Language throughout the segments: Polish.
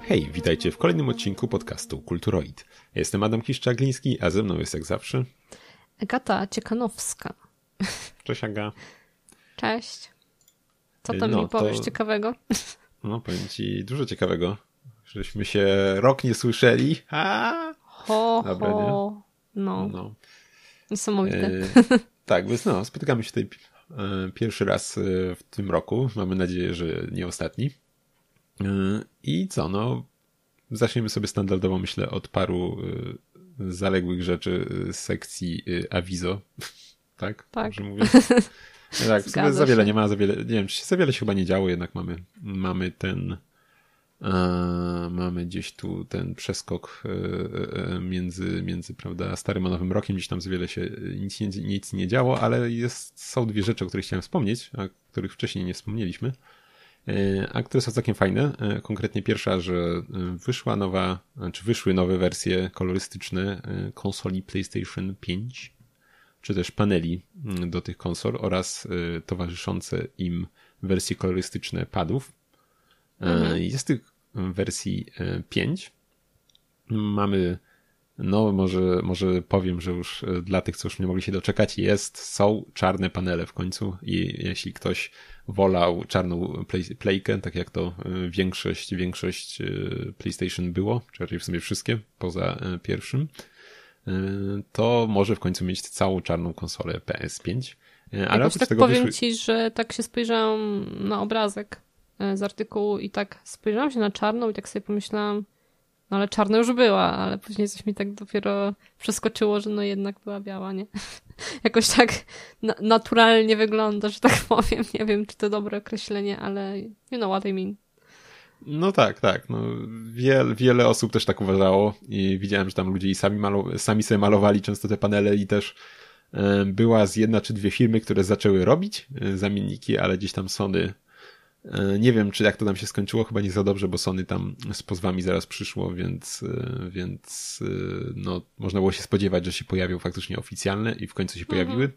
Hej, witajcie w kolejnym odcinku podcastu Kulturoid. Jestem Adam Kiszczagliński, a ze mną jest jak zawsze Agata Ciekanowska. Cześć Aga. Cześć. Co tam No, mi powiesz to- ciekawego? No, powiem ci dużo ciekawego. Żeśmy się rok nie słyszeli. A! Ho, Dobra, ho. No, No. niesamowite. E, tak, więc no, spotykamy się tutaj e, pierwszy raz e, w tym roku. Mamy nadzieję, że nie ostatni. I co, no, zaczniemy sobie standardowo, myślę, od paru e, zaległych rzeczy z sekcji e, Avizo. tak? Tak. Dobrze mówię? Tak, w sumie za wiele się. nie ma, za wiele, nie wiem, czy się za wiele się chyba nie działo, jednak mamy, mamy ten, e, mamy gdzieś tu ten przeskok e, e, między, między, prawda, starym a nowym rokiem, gdzieś tam za wiele się nic nie, nic nie działo, ale jest, są dwie rzeczy, o których chciałem wspomnieć, a których wcześniej nie wspomnieliśmy, a które są całkiem fajne. E, Konkretnie pierwsza, że e, wyszła nowa, czy wyszły nowe wersje kolorystyczne e, konsoli PlayStation 5 czy też paneli mm, do tych konsol oraz towarzyszące im wersje kolorystyczne padów. E, Jest tych wersji e, pięć. Mamy, no może, może powiem, że już e, dla tych, co już nie mogli się doczekać, jest, są czarne panele w końcu i jeśli ktoś wolał czarną play, playkę, tak jak to e, większość, większość e, PlayStation było, czy raczej w sumie wszystkie, poza pierwszym, to może w końcu mieć całą czarną konsolę PS5. E, Ale oprócz tak tego powiem wyszły... ci, że tak się spojrzałam na obrazek z artykułu i tak spojrzałam się na czarną i tak sobie pomyślałam, no ale czarna już była, ale później coś mi tak dopiero przeskoczyło, że no jednak była biała, nie? Jakoś tak na naturalnie wygląda, że tak powiem. Nie wiem, czy to dobre określenie, ale you know what I mean. No tak, tak. No, wiele, wiele osób też tak uważało i widziałem, że tam ludzie i sami, malo, sami sobie malowali często te panele i też była z jedna czy dwie firmy, które zaczęły robić e, zamienniki, ale gdzieś tam Sony nie wiem, czy jak to tam się skończyło, chyba nie za dobrze, bo Sony tam z pozwami zaraz przyszło, więc, e, więc e, no, można było się spodziewać, że się pojawią faktycznie oficjalne i w końcu się pojawiły.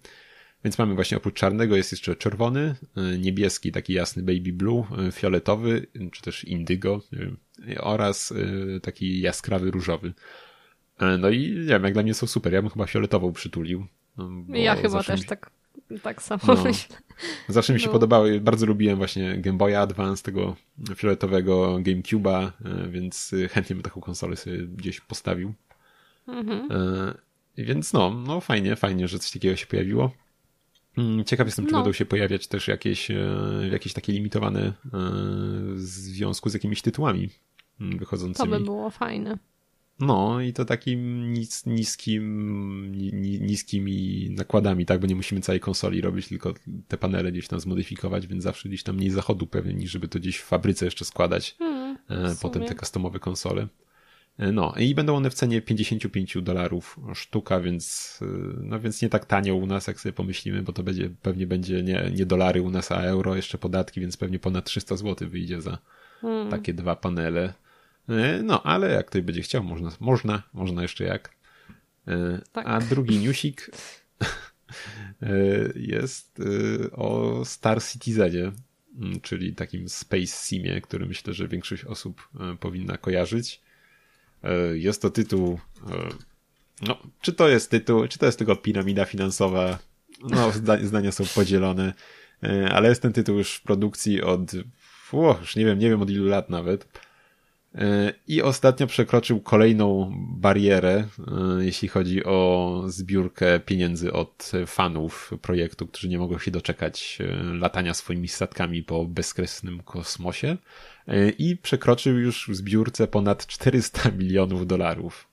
Więc mamy właśnie oprócz czarnego jest jeszcze czerwony, niebieski, taki jasny baby blue, fioletowy, czy też indygo oraz taki jaskrawy różowy. E, No i nie wiem, jak dla mnie są super. Ja bym chyba fioletową przytulił. no, Ja chyba też mi, tak, tak samo No. myślę. Zawsze mi się no. podobały, bardzo lubiłem właśnie Game Boya Advance, tego fioletowego GameCube'a, y, więc y, chętnie bym taką konsolę sobie gdzieś postawił. Mhm. E, Więc no, no fajnie, fajnie, że coś takiego się pojawiło. Mm, Ciekaw jestem, czy No. będą się pojawiać też jakieś, e, jakieś takie limitowane e, w związku z jakimiś tytułami mm, To wychodzącymi. by było fajne. No i to takim nis, niskim, ni, ni- niskimi nakładami, tak, bo nie musimy całej konsoli robić, tylko te panele gdzieś tam zmodyfikować, więc zawsze gdzieś tam mniej zachodu pewnie, niż żeby to gdzieś w fabryce jeszcze składać Hmm, e, potem te customowe konsole. E, No i będą one w cenie 55 dolarów sztuka, więc, e, no więc nie tak tanio u nas, jak sobie pomyślimy, bo to będzie, pewnie będzie nie, nie dolary u nas, a euro, jeszcze podatki, więc pewnie ponad 300 zł wyjdzie za Hmm. takie dwa panele. E, No, ale jak ktoś będzie chciał, można, można, można jeszcze jak. E, Tak. A drugi newsik e, jest o Star Citizenie, czyli takim Space Simie, który myślę, że większość osób powinna kojarzyć. Jest to tytuł. No, czy to jest tytuł, czy to jest tylko piramida finansowa? No, zda- zdania są podzielone, ale jest ten tytuł już w produkcji od. Ło, już nie wiem, nie wiem od ilu lat nawet. E, I ostatnio przekroczył kolejną barierę, e, jeśli chodzi o zbiórkę pieniędzy od fanów projektu, którzy nie mogą się doczekać e, latania swoimi statkami po bezkresnym kosmosie. I przekroczył już w zbiórce ponad 400 milionów dolarów.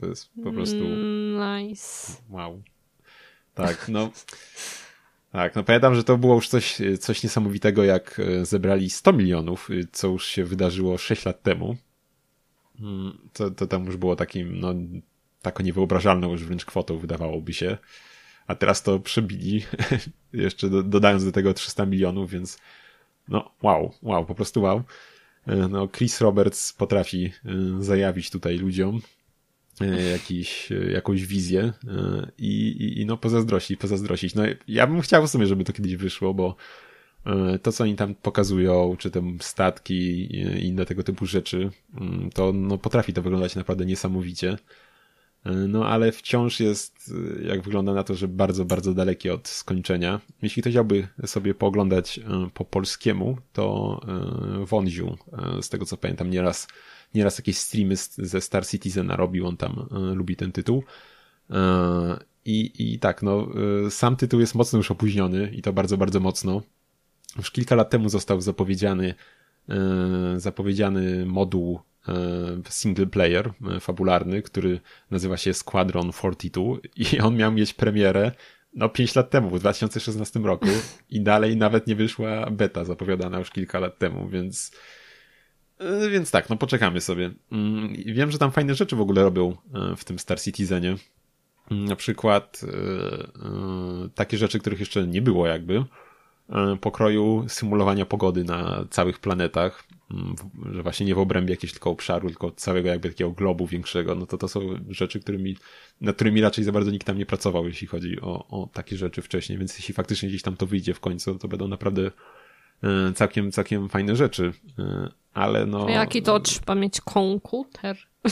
To jest po prostu Nice. wow. Tak, no. Tak, no pamiętam, że to było już coś, coś niesamowitego, jak zebrali 100 milionów, co już się wydarzyło 6 lat temu. Mm, To, to tam już było takim, no, taką niewyobrażalną już wręcz kwotą, wydawałoby się. A teraz to przebili, jeszcze do, dodając do tego 300 milionów, więc no wow, wow, po prostu wow. E, No, Chris Roberts potrafi e, zajawić tutaj ludziom e, jakiś, jakąś wizję i, i, i no pozazdrościć, pozazdrościć. No ja bym chciał w sumie, żeby to kiedyś wyszło, bo to, co oni tam pokazują, czy te statki i inne tego typu rzeczy, mm, to no, potrafi to wyglądać naprawdę niesamowicie. No ale wciąż jest, jak wygląda na to, że bardzo, bardzo dalekie od skończenia. Jeśli ktoś chciałby sobie pooglądać po polskiemu, to Wąziu, z tego co pamiętam, nieraz, nieraz jakieś streamy ze Star Citizena robił, on tam lubi ten tytuł. I, I tak, no, sam tytuł jest mocno już opóźniony i to bardzo, bardzo mocno. Już kilka lat temu został zapowiedziany, zapowiedziany moduł single player fabularny, który nazywa się Squadron 42 i on miał mieć premierę no 5 lat temu, w 2016 roku i dalej nawet nie wyszła beta zapowiadana już kilka lat temu, więc więc tak, no poczekamy sobie. Wiem, że tam fajne rzeczy w ogóle robią w tym Star Citizenie. Na przykład takie rzeczy, których jeszcze nie było jakby pokroju symulowania pogody na całych planetach. Mm, że właśnie nie w obrębie jakiegoś tylko obszaru, tylko całego jakby takiego globu większego, no to to są rzeczy, którymi, nad którymi raczej za bardzo nikt tam nie pracował, jeśli chodzi o, o takie rzeczy wcześniej, więc jeśli faktycznie gdzieś tam to wyjdzie w końcu, to będą naprawdę e, całkiem, całkiem fajne rzeczy, e, ale no... Jaki to trzeba mieć komputer?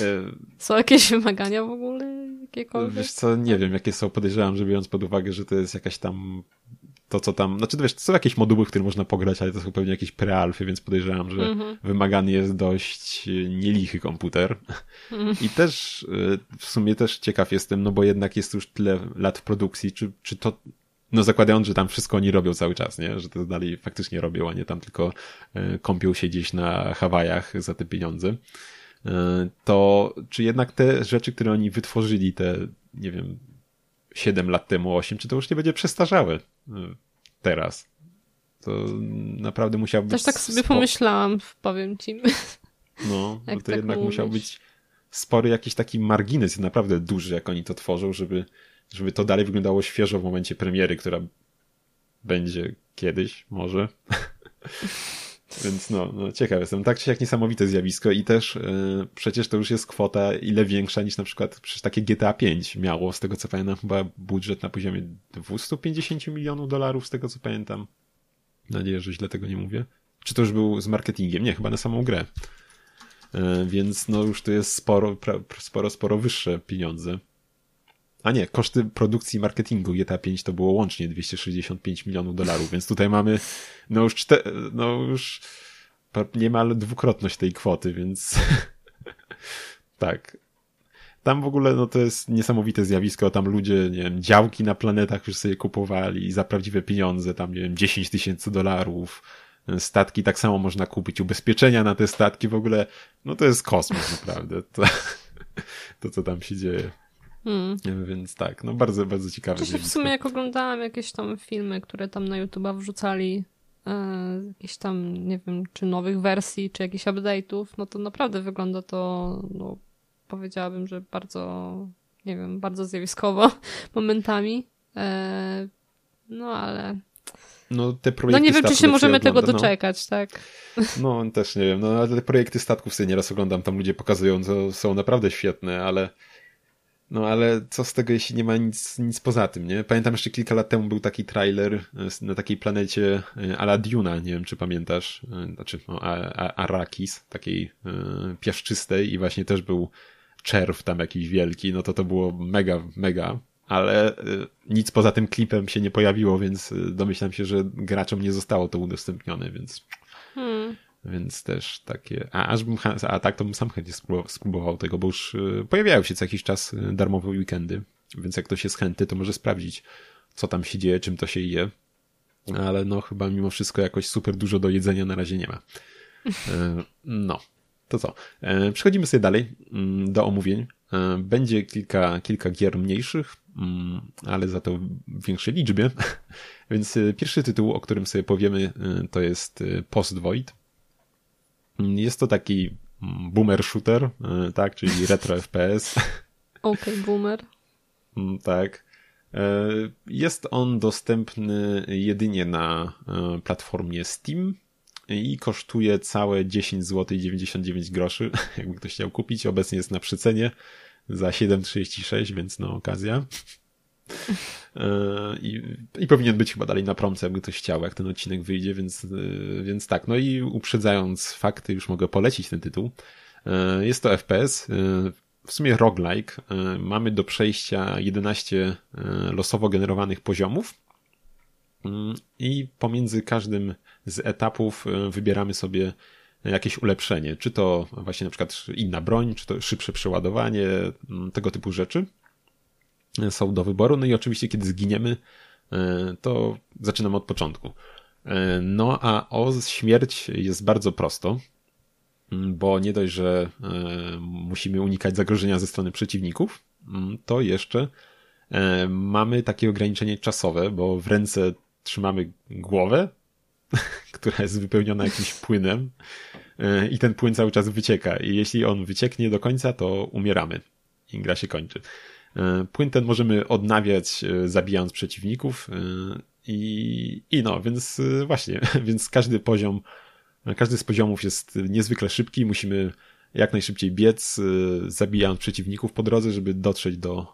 E, są jakieś wymagania w ogóle? Jakiekolwiek? Wiesz co, nie wiem, jakie są, podejrzewam, że biorąc pod uwagę, że to jest jakaś tam to, co tam, znaczy wiesz, to są jakieś moduły, w które można pograć, ale to są pewnie jakieś prealfy, więc podejrzewam, że mm -hmm. wymagany jest dość e, nielichy komputer. Mm. I też e, w sumie też ciekaw jestem, no bo jednak jest już tyle lat w produkcji, czy, czy to, no zakładając, że tam wszystko oni robią cały czas, nie? Że to dalej faktycznie robią, a nie tam tylko kąpią się gdzieś na Hawajach za te pieniądze. To czy jednak te rzeczy, które oni wytworzyli, te, nie wiem, 7 lat temu, 8, czy to już nie będzie przestarzałe teraz. To naprawdę musiał być. Też tak sobie pomyślałam, powiem ci. No, to tak jednak mówisz. musiał być spory jakiś taki margines, naprawdę duży, jak oni to tworzą, żeby, żeby to dalej wyglądało świeżo w momencie premiery, która będzie kiedyś, może. Więc no, no ciekaw jestem. Tak czy jak niesamowite zjawisko i też yy, przecież to już jest kwota ile większa niż na przykład przecież takie GTA 5 miało, z tego co pamiętam, chyba budżet na poziomie 250 milionów dolarów, z tego co pamiętam. Nadzieję, że źle tego nie mówię. Czy to już był z marketingiem? Nie, chyba na samą grę. Yy, więc no już to jest sporo, pra, sporo, sporo wyższe pieniądze. A nie, koszty produkcji i marketingu GTA 5 to było łącznie 265 milionów dolarów, więc tutaj mamy no już, czte, no już niemal dwukrotność tej kwoty, więc tak. Tam w ogóle no to jest niesamowite zjawisko, tam ludzie, nie wiem, działki na planetach już sobie kupowali za prawdziwe pieniądze, tam nie wiem, 10 tysięcy dolarów, statki tak samo można kupić, ubezpieczenia na te statki w ogóle, no to jest kosmos naprawdę, to, to co tam się dzieje. Hmm. Więc tak, no bardzo, bardzo ciekawe. w sumie jak oglądałam jakieś tam filmy, które tam na YouTube wrzucali, e, jakieś tam, nie wiem, czy nowych wersji, czy jakichś update'ów, no to naprawdę wygląda to, no powiedziałabym, że bardzo, nie wiem, bardzo zjawiskowo momentami. E, no ale no, te projekty no nie wiem, czy się możemy tego no. doczekać, no. tak? No, też nie wiem. No, ale te projekty statków sobie nieraz oglądam, tam ludzie pokazują, to są naprawdę świetne, ale no ale co z tego, jeśli nie ma nic, nic poza tym, nie? Pamiętam jeszcze kilka lat temu był taki trailer e, na takiej planecie e, Ala Duna, nie wiem czy pamiętasz, e, znaczy no, takiej piaszczystej i właśnie też był czerw tam jakiś wielki, no to to było mega, mega, ale nic poza tym klipem się nie pojawiło, więc domyślam się, że graczom nie zostało to udostępnione, więc... Hmm. Więc też takie. A aż bym, a tak to bym sam chętnie spróbował tego, bo już y, pojawiają się co jakiś czas y, darmowe weekendy. Więc jak ktoś jest chętny, to może sprawdzić, co tam się dzieje, czym to się je. Ale no, chyba mimo wszystko jakoś super dużo do jedzenia na razie nie ma. E, no, to co? E, przechodzimy sobie dalej mm, do omówień. E, będzie kilka, kilka gier mniejszych, mm, ale za to w większej liczbie. Więc pierwszy tytuł, o którym sobie powiemy, to jest Post Void. Jest to taki boomer shooter, e, tak, czyli retro FPS. Okej, okay, boomer. Mm, tak. E, jest on dostępny jedynie na e, platformie Steam i kosztuje całe 10 zł 99 groszy. Jakby ktoś chciał kupić, obecnie jest na przycenie za 7,36, więc no okazja. I, I powinien być chyba dalej na promce, jakby ktoś chciał, jak ten odcinek wyjdzie, więc, więc tak. No i uprzedzając fakty, już mogę polecić ten tytuł. Jest to FPS, w sumie roguelike. Mamy do przejścia 11 losowo generowanych poziomów i pomiędzy każdym z etapów wybieramy sobie jakieś ulepszenie, czy to właśnie na przykład inna broń, czy to szybsze przeładowanie, mm, tego typu rzeczy są do wyboru. No i oczywiście, kiedy zginiemy, e, to zaczynamy od początku. E, no a o śmierć jest bardzo prosto, bo nie dość, że e, musimy unikać zagrożenia ze strony przeciwników, to jeszcze mamy takie ograniczenie czasowe, bo w ręce trzymamy głowę, która jest wypełniona jakimś płynem i ten płyn cały czas wycieka i jeśli on wycieknie do końca, to umieramy i gra się kończy. E, płyn ten możemy odnawiać e, zabijając przeciwników e, i, i no, więc właśnie, więc każdy poziom, każdy z poziomów jest niezwykle szybki, musimy jak najszybciej biec, zabijając przeciwników po drodze, żeby dotrzeć do,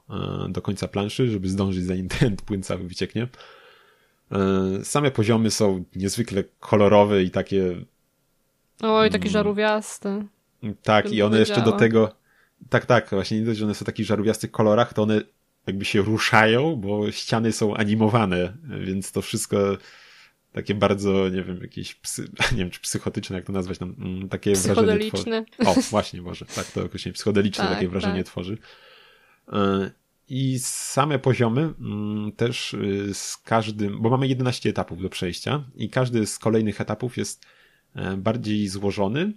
do końca planszy, żeby zdążyć zanim ten płyn cały wycieknie. Same poziomy są niezwykle kolorowe i takie. Oj, takie mm, żarówiaste. Tak, i one jeszcze do tego tak, tak, właśnie nie dość, że one są w takich żarówiastych kolorach, to one jakby się ruszają, bo ściany są animowane, więc to wszystko takie bardzo, nie wiem, jakieś psy, nie wiem, czy psychotyczne, jak to nazwać, tam, mm, takie wrażenie tworzy. O, właśnie, może, tak, to jakoś psychodeliczne tak, takie wrażenie tak. tworzy. E, I same poziomy mm, też y, z każdym, bo mamy 11 etapów do przejścia i każdy z kolejnych etapów jest e, bardziej złożony,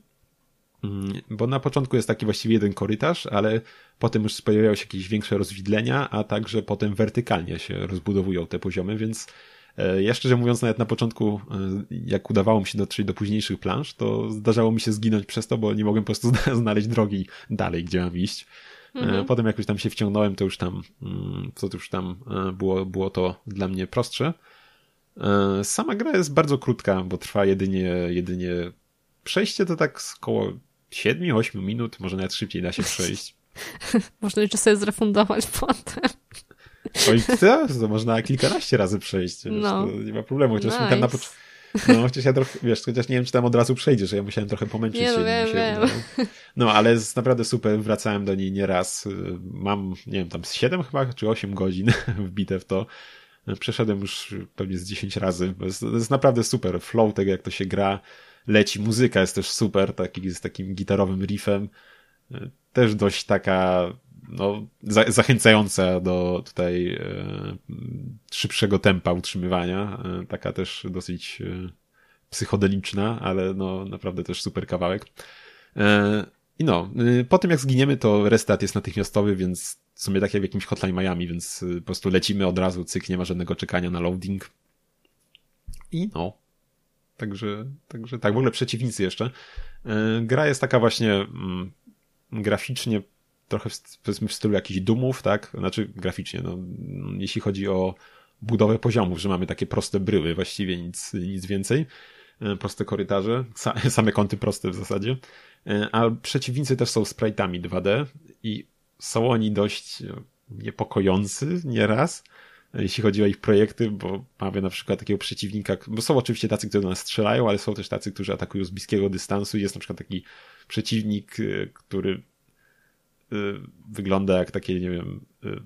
bo na początku jest taki właściwie jeden korytarz, ale potem już pojawiają się jakieś większe rozwidlenia, a także potem wertykalnie się rozbudowują te poziomy, więc e, ja szczerze mówiąc, nawet na początku, e, jak udawało mi się dotrzeć do późniejszych plansz, to zdarzało mi się zginąć przez to, bo nie mogłem po prostu znaleźć drogi dalej, gdzie mam iść. E, mhm. Potem jak już tam się wciągnąłem, to już tam, mm, to już tam było, było to dla mnie prostsze. Sama gra jest bardzo krótka, bo trwa jedynie, jedynie przejście to tak około 7-8 minut, może nawet szybciej da się przejść. można jeszcze sobie zrefundować potem. Oj, to, to można kilkanaście razy przejść. No. nie ma problemu. Chociaż nice. tam na no, chociaż ja trochę, wiesz, chociaż nie wiem, czy tam od razu przejdziesz, ja musiałem trochę pomęczyć nie, no, się. Wiem, się wiem. No, ale jest naprawdę super, wracałem do niej nieraz. Mam, nie wiem, tam z 7 chyba, czy 8 godzin wbite w to. Przeszedłem już pewnie z 10 razy. To jest, to jest naprawdę super. Flow tego, jak to się gra leci. Muzyka jest też super, taki, z takim gitarowym riffem. Też dość taka no, za, zachęcająca do tutaj e, szybszego tempa utrzymywania. E, taka też dosyć e, psychodeliczna, ale no naprawdę też super kawałek. E, I no, e, po tym jak zginiemy, to restart jest natychmiastowy, więc w sumie tak jak w jakimś Hotline Miami, więc e, po prostu lecimy od razu, cyk, nie ma żadnego czekania na loading. I no, Także, także tak, w ogóle przeciwnicy jeszcze. E, gra jest taka właśnie mm, graficznie trochę w, powiedzmy w stylu jakichś dumów, tak? Znaczy graficznie, no, jeśli chodzi o budowę poziomów, że mamy takie proste bryły, właściwie nic, nic więcej. E, proste korytarze, same kąty proste w zasadzie. E, a przeciwnicy też są sprite'ami 2D i są oni dość niepokojący nieraz jeśli chodzi o ich projekty, bo mamy na przykład takiego przeciwnika, bo są oczywiście tacy, którzy do nas strzelają, ale są też tacy, którzy atakują z bliskiego dystansu. Jest na przykład taki przeciwnik, y, który y, wygląda jak takie, nie wiem, y,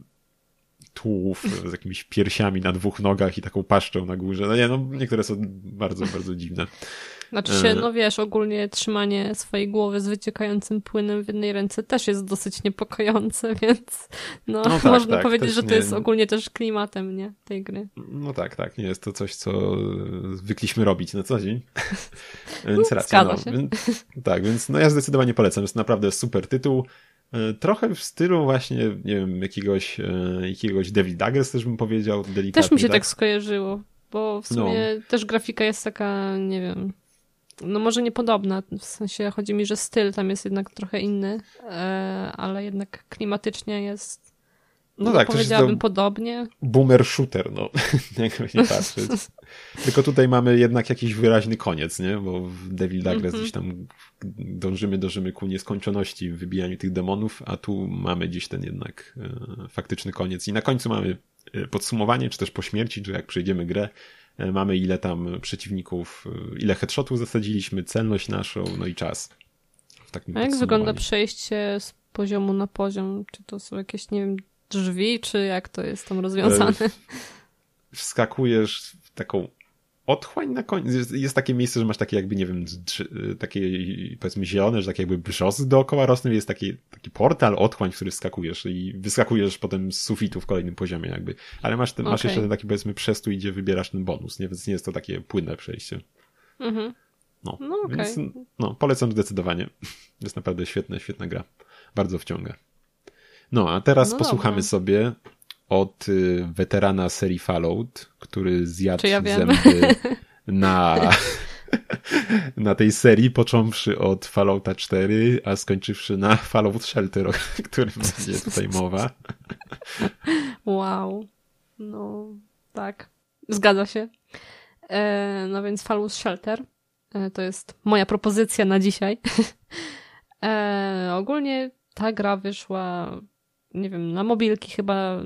tułów z jakimiś piersiami na dwóch nogach i taką paszczą na górze. No nie, no niektóre są bardzo, bardzo dziwne. Znaczy się, e. no wiesz, ogólnie trzymanie swojej głowy z wyciekającym płynem w jednej ręce też jest dosyć niepokojące, więc no, no tak, można tak, powiedzieć, że to nie... jest ogólnie też klimatem, nie, tej gry. No tak, tak, nie jest to coś, co zwykliśmy robić na co dzień. więc racja, no, tak, więc no ja zdecydowanie polecam, jest naprawdę super tytuł. E, trochę w stylu właśnie, nie wiem, jakiegoś, e, jakiegoś David Daggers też bym powiedział, delikatnie. Też mi się tak, tak skojarzyło, bo w sumie no. też grafika jest taka, nie wiem, no może niepodobna, w sensie chodzi mi, że styl tam jest jednak trochę inny, e, ale jednak klimatycznie jest no tak, powiedziałabym podobnie. Boomer shooter, no, jak nie patrzeć. Tylko tutaj mamy jednak jakiś wyraźny koniec, nie? Bo w Devil Douglas -hmm. gdzieś tam dążymy, dążymy ku nieskończoności w wybijaniu tych demonów, a tu mamy gdzieś ten jednak e, faktyczny koniec. I na końcu mamy podsumowanie, czy też po śmierci, czy jak przejdziemy grę, mamy ile tam przeciwników, ile headshotów zasadziliśmy, celność naszą, no i czas. A jak wygląda przejście z poziomu na poziom? Czy to są jakieś, nie wiem, drzwi, czy jak to jest tam rozwiązane? Wskakujesz w taką otchłań na końcu. Jest, jest, takie miejsce, że masz takie jakby, nie wiem, takie powiedzmy zielone, że takie jakby brzozy dookoła rosną jest taki, taki portal, otchłań, w który wskakujesz i wyskakujesz potem z sufitu w kolejnym poziomie jakby. Ale masz, ten, okay. masz jeszcze ten taki powiedzmy przestój, gdzie wybierasz ten bonus, nie? Więc nie jest to takie płynne przejście. Mhm. No, no, okay. więc no, polecam zdecydowanie. Jest naprawdę świetna, świetna gra. Bardzo wciąga. No, a teraz no posłuchamy dobra. sobie od y, weterana serii Fallout, który zjadł ja zęby na, na tej serii, począwszy od Fallouta 4, a skończywszy na Fallout Shelter, o którym będzie tutaj mowa. Wow. No, tak. Zgadza się. E, no więc Fallout Shelter e, to jest moja propozycja na dzisiaj. E, ogólnie ta gra wyszła nie wiem, na mobilki chyba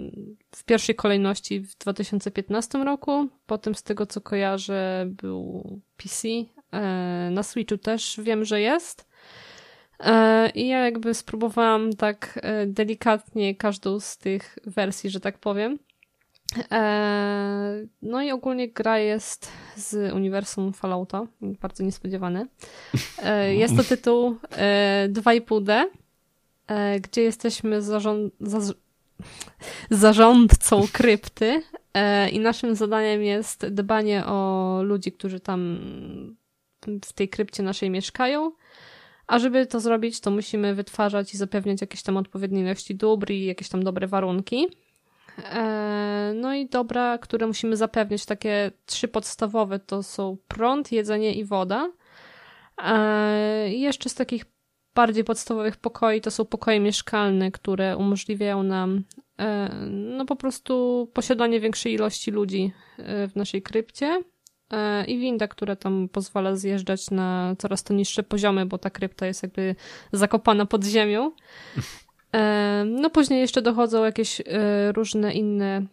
w pierwszej kolejności w 2015 roku. Potem z tego co kojarzę był PC. E, na Switchu też wiem, że jest. E, I ja jakby spróbowałam tak e, delikatnie każdą z tych wersji, że tak powiem. No i ogólnie gra jest z uniwersum Fallouta, bardzo niespodziewane. Jest to tytuł 2,5D E, gdzie jesteśmy zarząd, za, zarządcą krypty e, i naszym zadaniem jest dbanie o ludzi, którzy tam w tej krypcie naszej mieszkają. A żeby to zrobić, to musimy wytwarzać i zapewniać jakieś tam odpowiednie ilości dóbr i jakieś tam dobre warunki. E, no i dobra, które musimy zapewniać, takie trzy podstawowe to są prąd, jedzenie i woda. I jeszcze z takich bardziej podstawowych pokoi to są pokoje mieszkalne, które umożliwiają nam e, no po prostu posiadanie większej ilości ludzi e, w naszej krypcie e, i winda, która tam pozwala zjeżdżać na coraz to niższe poziomy, bo ta krypta jest jakby zakopana pod ziemią. No później jeszcze dochodzą jakieś różne inne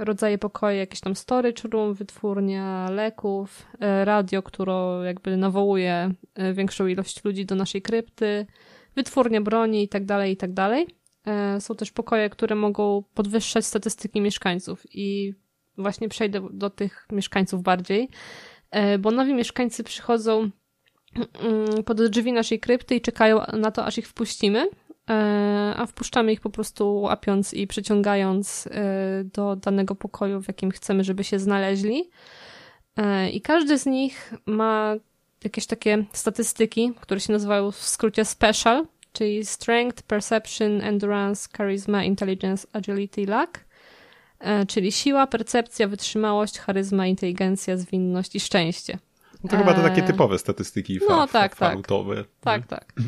rodzaje pokoje, jakieś tam storage room, wytwórnia leków, e, radio, które jakby nawołuje e, większą ilość ludzi do naszej krypty, wytwórnia broni i tak dalej, i tak. E, są też pokoje, które mogą podwyższać statystyki mieszkańców i właśnie przejdę do tych mieszkańców bardziej, bo nowi mieszkańcy przychodzą mm, pod drzwi naszej krypty i czekają na to, aż ich wpuścimy. E, a wpuszczamy ich po prostu łapiąc i przyciągając e, do danego pokoju, w jakim chcemy, żeby się znaleźli. E, I każdy z nich ma jakieś takie statystyki, które się nazywają w skrócie special, czyli strength, perception, endurance, charisma, intelligence, agility, luck, czyli siła, percepcja, wytrzymałość, charyzma, inteligencja, zwinność i szczęście. No to chyba to takie typowe statystyki no, tak, tak. Tak, tak.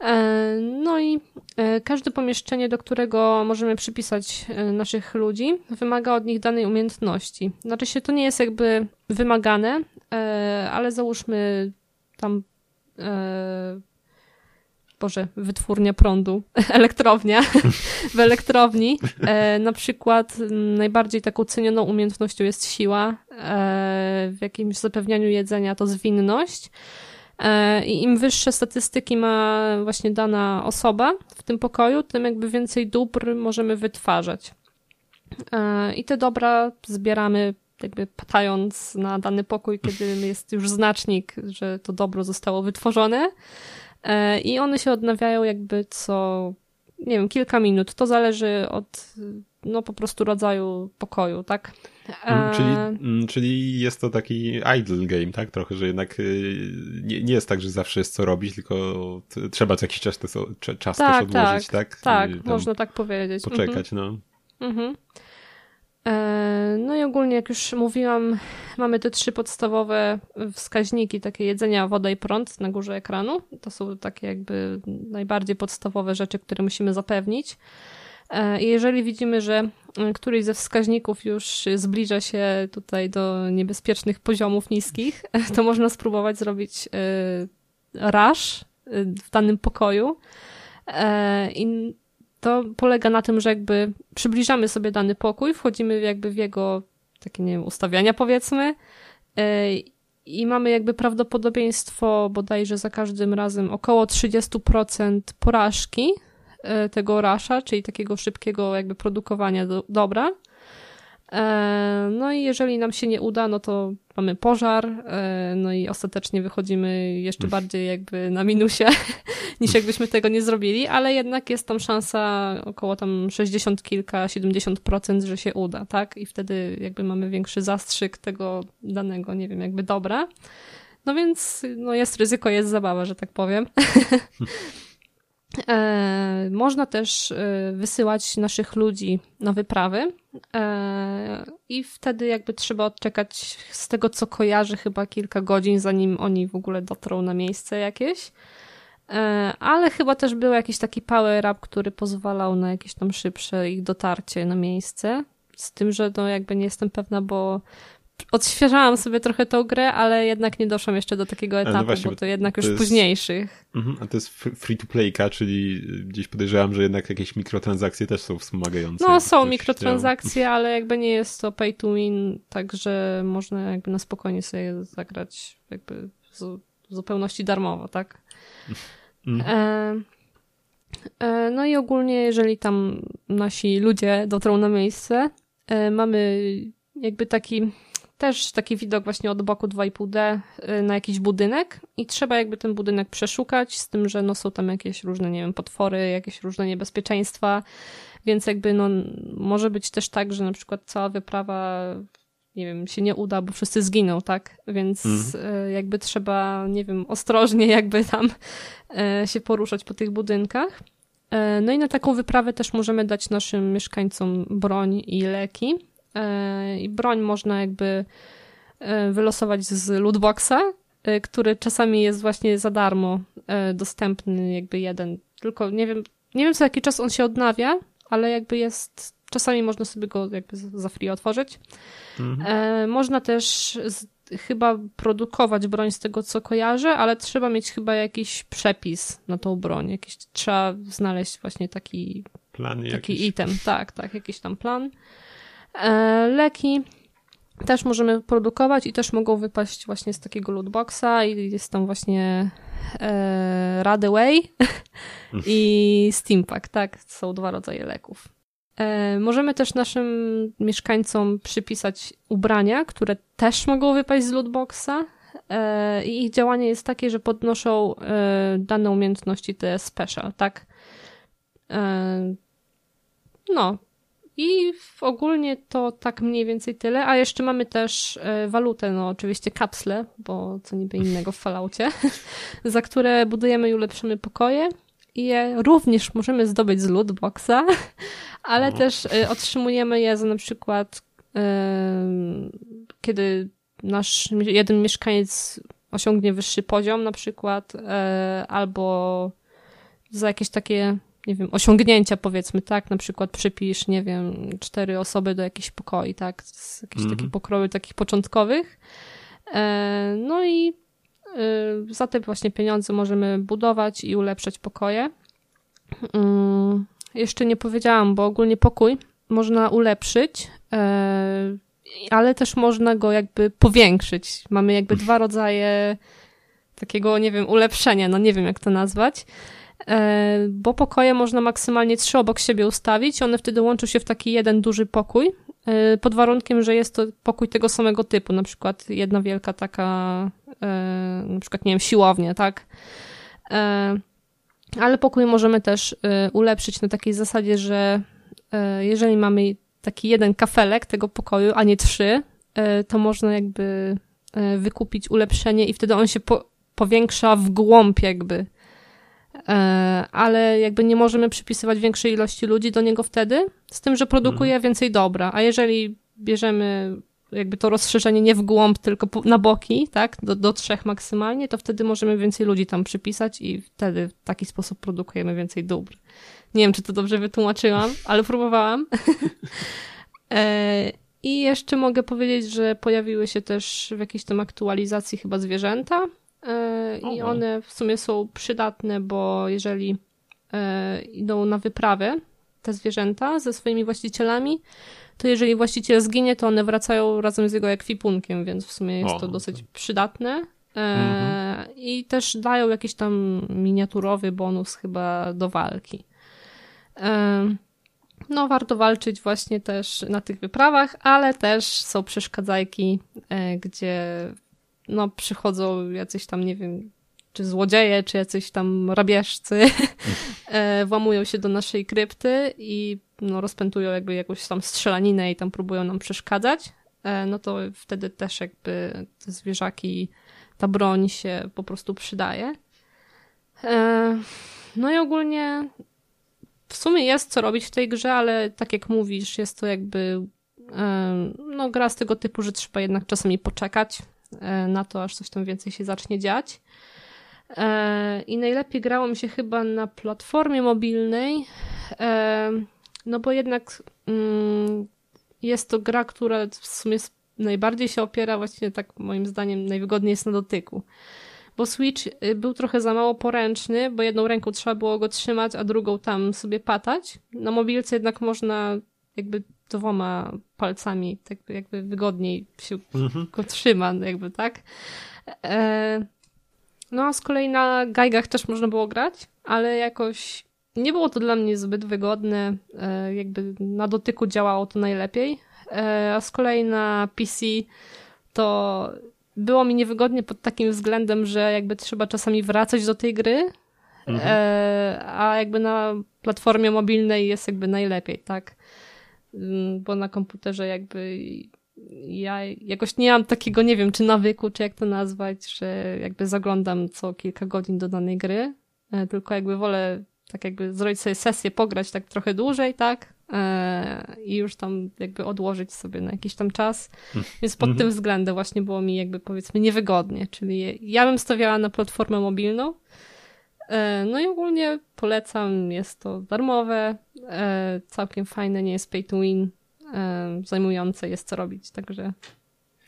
E, no i e, każde pomieszczenie, do którego możemy przypisać e, naszych ludzi, wymaga od nich danej umiejętności. Znaczy się, to nie jest jakby wymagane, ale załóżmy tam Boże, wytwórnia prądu, elektrownia. w elektrowni na przykład najbardziej taką cenioną umiejętnością jest siła, w jakimś zapewnianiu jedzenia to zwinność, E, I im wyższe statystyki ma właśnie dana osoba w tym pokoju, tym jakby więcej dóbr możemy wytwarzać. E, I te dobra zbieramy jakby patając na dany pokój, kiedy jest już znacznik, że to dobro zostało wytworzone. E, I one się odnawiają jakby co, nie wiem, kilka minut. To zależy od no po prostu rodzaju pokoju, tak? Mm, czyli, mm, czyli jest to taki idle game, tak? Trochę, że jednak y, nie, nie jest tak, że zawsze jest co robić, tylko trzeba co jakiś czas, to, czas tak, też odłożyć, tak? Tak, tak można tak powiedzieć. Poczekać, mhm. no. Mhm. E, no i ogólnie, jak już mówiłam, mamy te trzy podstawowe wskaźniki, takie jedzenia, woda i prąd na górze ekranu. To są takie jakby najbardziej podstawowe rzeczy, które musimy zapewnić. E, jeżeli widzimy, że e, któryś ze wskaźników już zbliża się tutaj do niebezpiecznych poziomów niskich, to można spróbować zrobić e, rush w danym pokoju. I to polega na tym, że jakby przybliżamy sobie dany pokój, wchodzimy jakby w jego takie, nie wiem, ustawiania powiedzmy i mamy jakby prawdopodobieństwo bodajże za każdym razem około 30% porażki tego rasza, czyli takiego szybkiego jakby produkowania do, dobra. E, no i jeżeli nam się nie uda, no to mamy pożar, e, no i ostatecznie wychodzimy jeszcze bardziej jakby na minusie, niż jakbyśmy tego nie zrobili, ale jednak jest tam szansa około tam 60 kilka, 70 procent, że się uda, tak? I wtedy jakby mamy większy zastrzyk tego danego, nie wiem, jakby dobra. No więc no jest ryzyko, jest zabawa, że tak powiem. E, można też e, wysyłać naszych ludzi na wyprawy e, i wtedy jakby trzeba odczekać z tego, co kojarzy chyba kilka godzin, zanim oni w ogóle dotrą na miejsce jakieś. Ale chyba też był jakiś taki power up, który pozwalał na jakieś tam szybsze ich dotarcie na miejsce. Z tym, że no jakby nie jestem pewna, bo odświeżałam sobie trochę tą grę, ale jednak nie doszłam jeszcze do takiego no etapu, no właśnie, bo to jednak to już jest... późniejszych. Mhm, a to jest free to playka, czyli gdzieś podejrzewam, że jednak jakieś mikrotransakcje też są wspomagające. No są mikrotransakcje, ale jakby nie jest to pay to win, także można jakby na spokojnie sobie zagrać jakby w zupełności darmowo, tak? Mhm. E, e, no i ogólnie, jeżeli tam nasi ludzie dotrą na miejsce, e, mamy jakby taki też taki widok właśnie od boku 2,5D y, na jakiś budynek i trzeba jakby ten budynek przeszukać, z tym, że no są tam jakieś różne, nie wiem, potwory, jakieś różne niebezpieczeństwa, więc jakby no może być też tak, że na przykład cała wyprawa nie wiem, się nie uda, bo wszyscy zginą, tak? Więc mhm. jakby trzeba, nie wiem, ostrożnie jakby tam y, się poruszać po tych budynkach. Y, no i na taką wyprawę też możemy dać naszym mieszkańcom broń i leki. E, i broń można jakby e, wylosować z lootboxa, e, który czasami jest właśnie za darmo dostępny, jakby jeden. Tylko nie wiem, nie wiem co jaki czas on się odnawia, ale jakby jest, czasami można sobie go jakby za free otworzyć. Mhm. Można też z, chyba produkować broń z tego, co kojarzę, ale trzeba mieć chyba jakiś przepis na tą broń. Jakiś, trzeba znaleźć właśnie taki, plan taki jakiś. item. Tak, tak, jakiś tam plan. E, leki też możemy produkować i też mogą wypaść właśnie z takiego lootboxa i jest tam właśnie e, Radaway i Steampack, tak? Są dwa rodzaje leków. E, możemy też naszym mieszkańcom przypisać ubrania, które też mogą wypaść z lootboxa e, i ich działanie jest takie, że podnoszą e, dane umiejętności te special, tak? E, no, i ogólnie to tak mniej więcej tyle. A jeszcze mamy też e, walutę, no oczywiście kapsle, bo co niby innego w falaucie, za które budujemy i ulepszymy pokoje. I je również możemy zdobyć z lootboxa, ale no. też e, otrzymujemy je za na przykład kiedy nasz jeden mieszkaniec osiągnie wyższy poziom na przykład, e, albo za jakieś takie nie wiem, osiągnięcia powiedzmy, tak, na przykład przypisz, nie wiem, cztery osoby do jakichś pokoi, tak, z jakichś mm -hmm. takich pokroju takich początkowych. E, no i e, za te właśnie pieniądze możemy budować i ulepszać pokoje. Mm, jeszcze nie powiedziałam, bo ogólnie pokój można ulepszyć, e, ale też można go jakby powiększyć. Mamy jakby dwa rodzaje takiego, nie wiem, ulepszenia, no nie wiem jak to nazwać. E, bo pokoje można maksymalnie trzy obok siebie ustawić, one wtedy łączą się w taki jeden duży pokój, e, pod warunkiem, że jest to pokój tego samego typu, na przykład jedna wielka taka, e, na przykład, nie wiem, siłownia, tak? Ale pokój możemy też ulepszyć na takiej zasadzie, że jeżeli mamy taki jeden kafelek tego pokoju, a nie trzy, to można jakby wykupić ulepszenie i wtedy on się po powiększa w głąb jakby ale jakby nie możemy przypisywać większej ilości ludzi do niego wtedy, z tym, że produkuje mhm. więcej dobra. A jeżeli bierzemy jakby to rozszerzenie nie w głąb, tylko na boki, tak, do, do trzech maksymalnie, to wtedy możemy więcej ludzi tam przypisać i wtedy w taki sposób produkujemy więcej dóbr. Nie wiem, czy to dobrze wytłumaczyłam, ale próbowałam. e, I jeszcze mogę powiedzieć, że pojawiły się też w jakiejś tam aktualizacji chyba zwierzęta, I one w sumie są przydatne, bo jeżeli e, idą na wyprawę, te zwierzęta ze swoimi właścicielami, to jeżeli właściciel zginie, to one wracają razem z jego ekwipunkiem, więc w sumie jest O, to no dosyć przydatne. E, Mhm. I też dają jakiś tam miniaturowy bonus chyba do walki. E, no, warto walczyć właśnie też na tych wyprawach, ale też są przeszkadzajki, e, gdzie no, przychodzą jacyś tam, nie wiem, czy złodzieje, czy jacyś tam rabieżcy, e, włamują się do naszej krypty i no, rozpętują jakby jakąś tam strzelaninę i tam próbują nam przeszkadzać, e, no to wtedy też jakby te zwierzaki, ta broń się po prostu przydaje. E, No i ogólnie w sumie jest co robić w tej grze, ale tak jak mówisz, jest to jakby no, gra z tego typu, że trzeba jednak czasami poczekać na to, aż coś tam więcej się zacznie dziać. E, I najlepiej grało mi się chyba na platformie mobilnej, e, no bo jednak mm, jest to gra, która w sumie najbardziej się opiera, właśnie tak moim zdaniem najwygodniej jest na dotyku. Bo Switch y, był trochę za mało poręczny, bo jedną ręką trzeba było go trzymać, a drugą tam sobie patać. Na mobilce jednak można jakby dwoma palcami tak jakby wygodniej się Mhm. go trzyma, jakby tak. E, no a z kolei na gaigach też można było grać, ale jakoś nie było to dla mnie zbyt wygodne. E, jakby na dotyku działało to najlepiej. E, a z kolei na PC to było mi niewygodnie pod takim względem, że jakby trzeba czasami wracać do tej gry, Mhm. a jakby na platformie mobilnej jest jakby najlepiej, tak? Mm, Bo na komputerze jakby ja jakoś nie mam takiego, nie wiem, czy nawyku, czy jak to nazwać, że jakby zaglądam co kilka godzin do danej gry, e, tylko jakby wolę tak jakby zrobić sobie sesję, pograć tak trochę dłużej, tak? E, I już tam jakby odłożyć sobie na jakiś tam czas. Więc pod tym względem właśnie było mi jakby powiedzmy niewygodnie, czyli ja bym stawiała na platformę mobilną. E, No i ogólnie polecam, jest to darmowe, e, całkiem fajne, nie jest pay to win, e, zajmujące jest co robić, także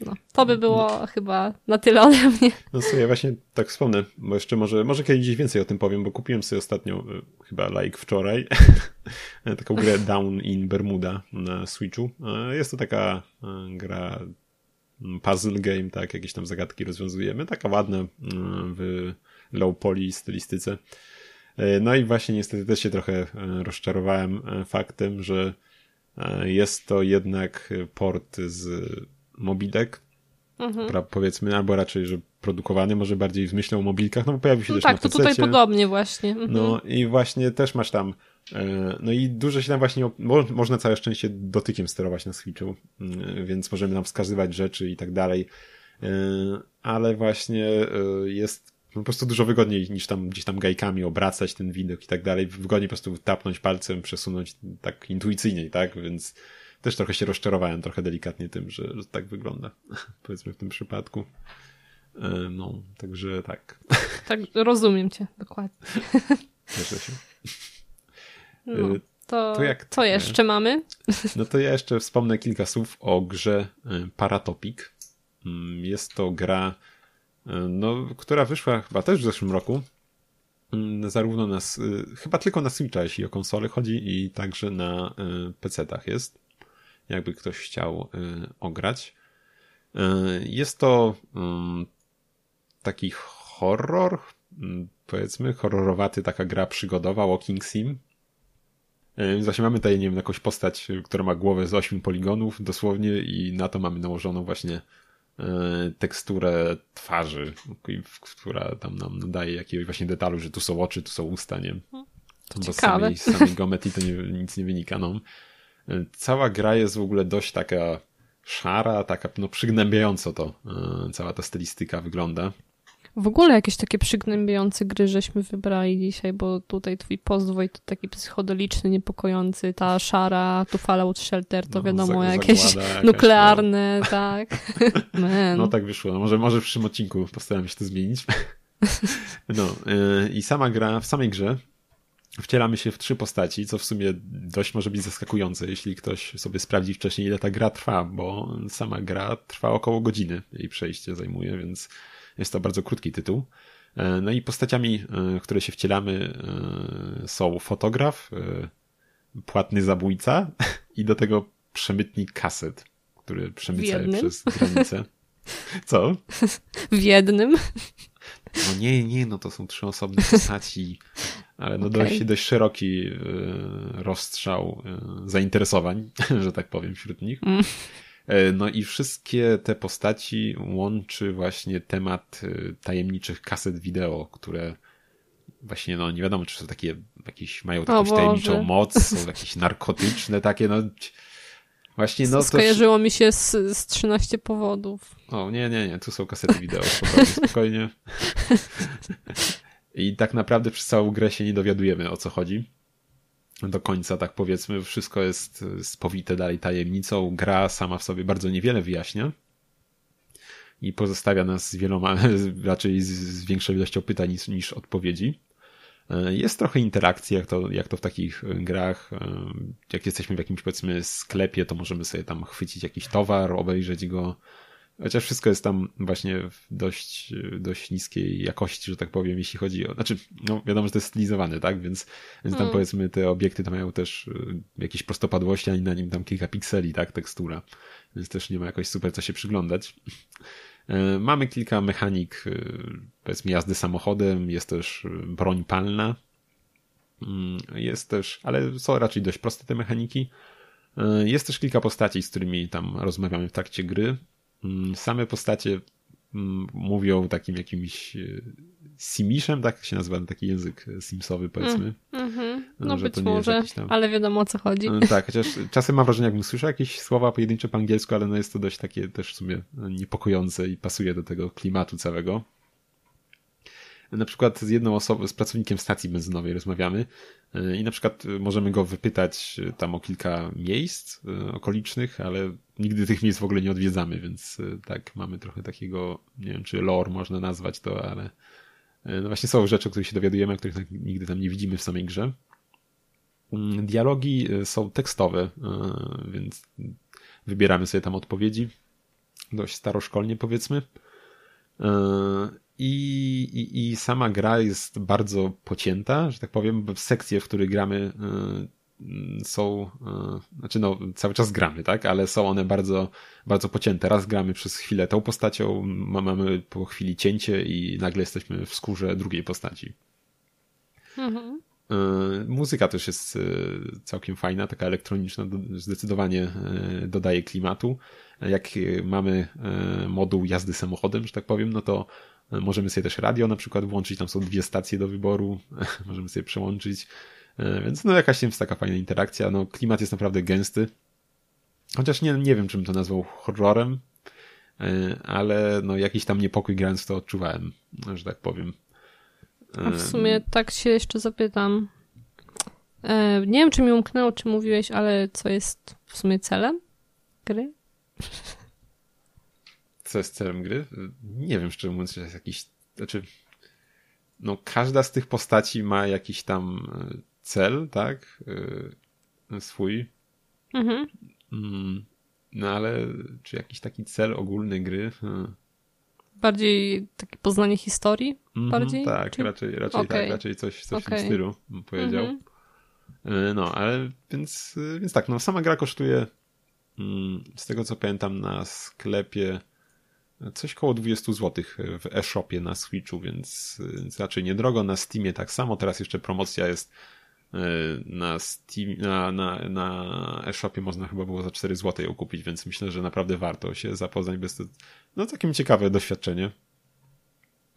no, to by było chyba na tyle ode mnie. No sobie właśnie tak wspomnę, bo jeszcze może, może kiedyś gdzieś więcej o tym powiem, bo kupiłem sobie ostatnio, y, chyba like wczoraj, taką grę Down in Bermuda na Switchu. E, Jest to taka e, gra mm, puzzle game, tak, jakieś tam zagadki rozwiązujemy, taka ładna mm, w low poly stylistyce. E, No i właśnie niestety też się trochę e, rozczarowałem e, faktem, że jest to jednak port z mobilek, Mhm. pra, powiedzmy, albo raczej, że produkowany może bardziej w myślą o mobilkach, no bo pojawił się No też tak, na to tutaj podobnie właśnie. Mhm. No i właśnie też masz tam, no i dużo się tam właśnie, można całe szczęście dotykiem sterować na Switchu, mm, więc możemy tam wskazywać rzeczy i tak dalej, ale właśnie jest po prostu dużo wygodniej niż tam gdzieś tam gajkami obracać ten widok i tak dalej, wygodniej po prostu tapnąć palcem, przesunąć tak intuicyjniej, tak, więc też trochę się rozczarowałem, trochę delikatnie tym, że, że tak wygląda, powiedzmy w tym przypadku. E, No, także tak, Tak, rozumiem cię, dokładnie. cieszę się. No, Y, to, to jak co jeszcze mamy? No to ja jeszcze wspomnę kilka słów o grze y, Paratopic. Mm, Jest to gra, no, która wyszła chyba też w zeszłym roku. Mm, Zarówno na, y, chyba tylko na Switcha, jeśli o konsole chodzi, i także na y, PC-tach jest. Jakby ktoś chciał y, ograć. Jest to mm, taki horror, mm, powiedzmy, horrorowaty, taka gra przygodowa, walking sim. Właśnie mamy tutaj, nie wiem, jakąś postać, która ma głowę z ośmiu poligonów dosłownie i na to mamy nałożoną właśnie teksturę twarzy, która tam nam nadaje jakiegoś właśnie detalu, że tu są oczy, tu są usta, nie? To bo z Ciekawe. samej, z samej geometrii to nie, nic nie wynika, no. E, Cała gra jest w ogóle dość taka szara, taka no przygnębiająco to e, cała ta stylistyka wygląda. W ogóle jakieś takie przygnębiające gry żeśmy wybrali dzisiaj, bo tutaj twój pozdwój to taki psychodeliczny, niepokojący, ta szara, tu Fallout Shelter, to No, wiadomo, jakieś jakaś, nuklearne, tak. Man. No tak wyszło. No może, może w przyszłym odcinku postaram się to zmienić. No yy, i sama gra, w samej grze wcielamy się w trzy postaci, co w sumie dość może być zaskakujące, jeśli ktoś sobie sprawdzi wcześniej, ile ta gra trwa, bo sama gra trwa około godziny. Jej przejście zajmuje, więc jest to bardzo krótki tytuł. E, No i postaciami, e, w które się wcielamy, e, są fotograf, płatny zabójca i do tego przemytnik kaset, który przemyca je przez granicę. Co? W jednym. No nie, nie, no to są trzy osobne postaci, ale no okay. dość, dość szeroki rozstrzał zainteresowań, że tak powiem, wśród nich. E, no i wszystkie te postaci łączy właśnie temat y, tajemniczych kaset wideo, które właśnie, no nie wiadomo, czy są takie, jakieś, mają jakąś tajemniczą moc, są jakieś narkotyczne takie, no Właśnie, no Skojarzyło to... mi się z, z 13 powodów. O, nie, nie, nie, tu są kasety wideo, spokojnie, spokojnie. I tak naprawdę przez całą grę się nie dowiadujemy, o co chodzi. Do końca, tak powiedzmy, wszystko jest spowite dalej tajemnicą. Gra sama w sobie bardzo niewiele wyjaśnia i pozostawia nas z wieloma, raczej z, większą ilością pytań niż, niż odpowiedzi. E, jest trochę interakcji, jak to, jak to w takich e, grach. E, jak jesteśmy w jakimś, powiedzmy, sklepie, to możemy sobie tam chwycić jakiś towar, obejrzeć go. Chociaż wszystko jest tam właśnie w dość, dość niskiej jakości, że tak powiem, jeśli chodzi o. Znaczy, no wiadomo, że to jest stylizowane, tak? Więc, więc tam mm. powiedzmy te obiekty tam mają też jakieś prostopadłości, ani na nim tam kilka pikseli, tak? Tekstura. Więc też nie ma jakoś super co się przyglądać. E, mamy kilka mechanik, e, powiedzmy jazdy samochodem, jest też e, broń palna, mm, jest też, ale są raczej dość proste te mechaniki. Jest też kilka postaci, z którymi tam rozmawiamy w trakcie gry. Mm, same postacie mm, mówią takim jakimś Simiszem, tak się nazywa taki język simsowy, powiedzmy. Mm, mm-hmm. No być może, tam... ale wiadomo o co chodzi. E, tak, chociaż czasem mam wrażenie, jakbym słyszał jakieś słowa pojedyncze po angielsku, ale no jest to dość takie też w sumie niepokojące i pasuje do tego klimatu całego. Na przykład z jedną osobą, z pracownikiem stacji benzynowej rozmawiamy e, i na przykład możemy go wypytać tam o kilka miejsc e, okolicznych, ale nigdy tych miejsc w ogóle nie odwiedzamy, więc tak, mamy trochę takiego, nie wiem czy lore można nazwać to, ale E, no właśnie są rzeczy, o których się dowiadujemy, a których tak nigdy tam nie widzimy w samej grze. Mm, dialogi e, są tekstowe, e, więc wybieramy sobie tam odpowiedzi. Dość staroszkolnie powiedzmy. I, i, I sama gra jest bardzo pocięta, że tak powiem, sekcje, w których gramy Mm, są, e, znaczy no, cały czas gramy, tak, ale są one bardzo, bardzo pocięte. Raz gramy przez chwilę tą postacią, mamy po chwili cięcie i nagle jesteśmy w skórze drugiej postaci. Mhm. E, muzyka też jest całkiem fajna, taka elektroniczna, zdecydowanie dodaje klimatu. Jak mamy moduł jazdy samochodem, że tak powiem, no to możemy sobie też radio na przykład włączyć, tam są dwie stacje do wyboru, możemy sobie przełączyć E, więc no jakaś jest taka fajna interakcja. No klimat jest naprawdę gęsty. Chociaż nie, nie wiem, czym to nazwał horrorem, e, ale no jakiś tam niepokój grając to odczuwałem, że tak powiem. A w sumie tak się jeszcze zapytam. E, nie wiem, czy mi umknęło, czy mówiłeś, ale co jest w sumie celem gry? Co jest celem gry? Nie wiem, szczerze mówiąc, czy jest jakiś. Znaczy, no, każda z tych postaci ma jakiś tam cel, tak? Y, swój. Mhm. Mm, no ale czy jakiś taki cel ogólny gry? Hmm. Bardziej takie poznanie historii? Mm -hmm, bardziej? Tak, czy... raczej, raczej okay. tak, raczej coś, coś okay. w tym stylu bym powiedział. Mm -hmm. No, ale więc, więc tak, no sama gra kosztuje mm, z tego co pamiętam na sklepie coś koło 20 zł w e-shopie na Switchu, więc, więc raczej niedrogo. Na Steamie tak samo. Teraz jeszcze promocja jest E, na Steam, na, na, na e-shopie można chyba było za 4 zł ją kupić, więc myślę, że naprawdę warto się zapoznać, bez to, no takim ciekawe doświadczenie.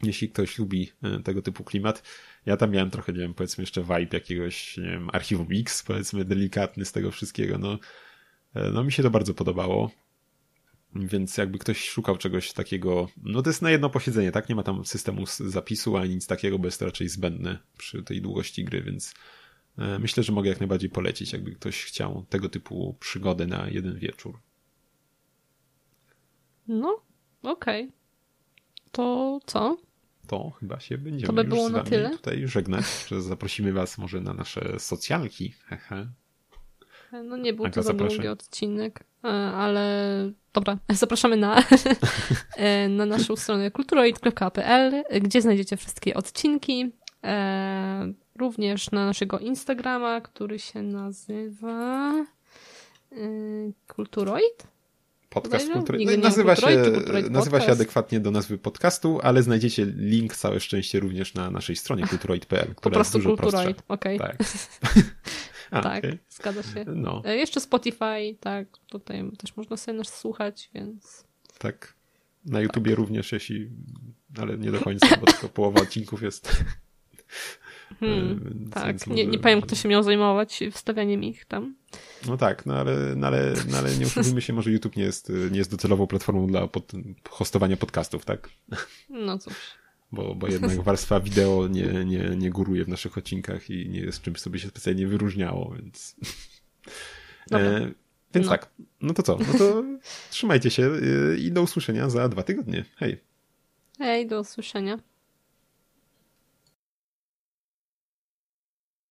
Jeśli ktoś lubi e, tego typu klimat. Ja tam miałem trochę, nie wiem, powiedzmy jeszcze vibe jakiegoś, nie wiem, archiwum X, powiedzmy delikatny z tego wszystkiego, no, e, no mi się to bardzo podobało. Więc jakby ktoś szukał czegoś takiego, no to jest na jedno posiedzenie, tak? Nie ma tam systemu zapisu ani nic takiego, bo jest raczej zbędne przy tej długości gry, więc E, myślę, że mogę jak najbardziej polecić, jakby ktoś chciał tego typu przygody na jeden wieczór. No, okej. Okay. To co? To chyba się będziemy to by było już na tyle? tutaj żegnać, że zaprosimy was może na nasze socjalki. Hehe. No nie był to za długi odcinek, ale dobra, zapraszamy na, e, na naszą stronę kulturoid.pl, gdzie znajdziecie wszystkie odcinki, również na naszego Instagrama, który się nazywa Kulturoid? Podcast? Kulturoid. No, nie nazywa, Kulturoid, się, Kulturoid nazywa się adekwatnie do nazwy podcastu, ale znajdziecie link całe szczęście również na naszej stronie kulturoid.pl, Po która jest prostu dużo prostsza. Kulturoid, okej. Tak. A, Tak, okej. zgadza się. No, E, Jeszcze Spotify, tak, tutaj też można sobie nas słuchać, więc tak. Na YouTubie również, jeśli, ale nie do końca, bo tylko połowa odcinków jest. hmm, E, tak, nie, nie powiem, kto się miał zajmować wstawianiem ich tam. No tak, no ale, no ale, no ale nie oszukujmy się, może YouTube nie jest, nie jest docelową platformą dla pod, hostowania podcastów, tak? No cóż. Bo, bo jednak warstwa wideo nie, nie, nie góruje w naszych odcinkach i nie jest czymś, co by się specjalnie wyróżniało, więc. E, więc No. tak, no to co? No to trzymajcie się e, i do usłyszenia za dwa tygodnie. Hej. Hej, do usłyszenia.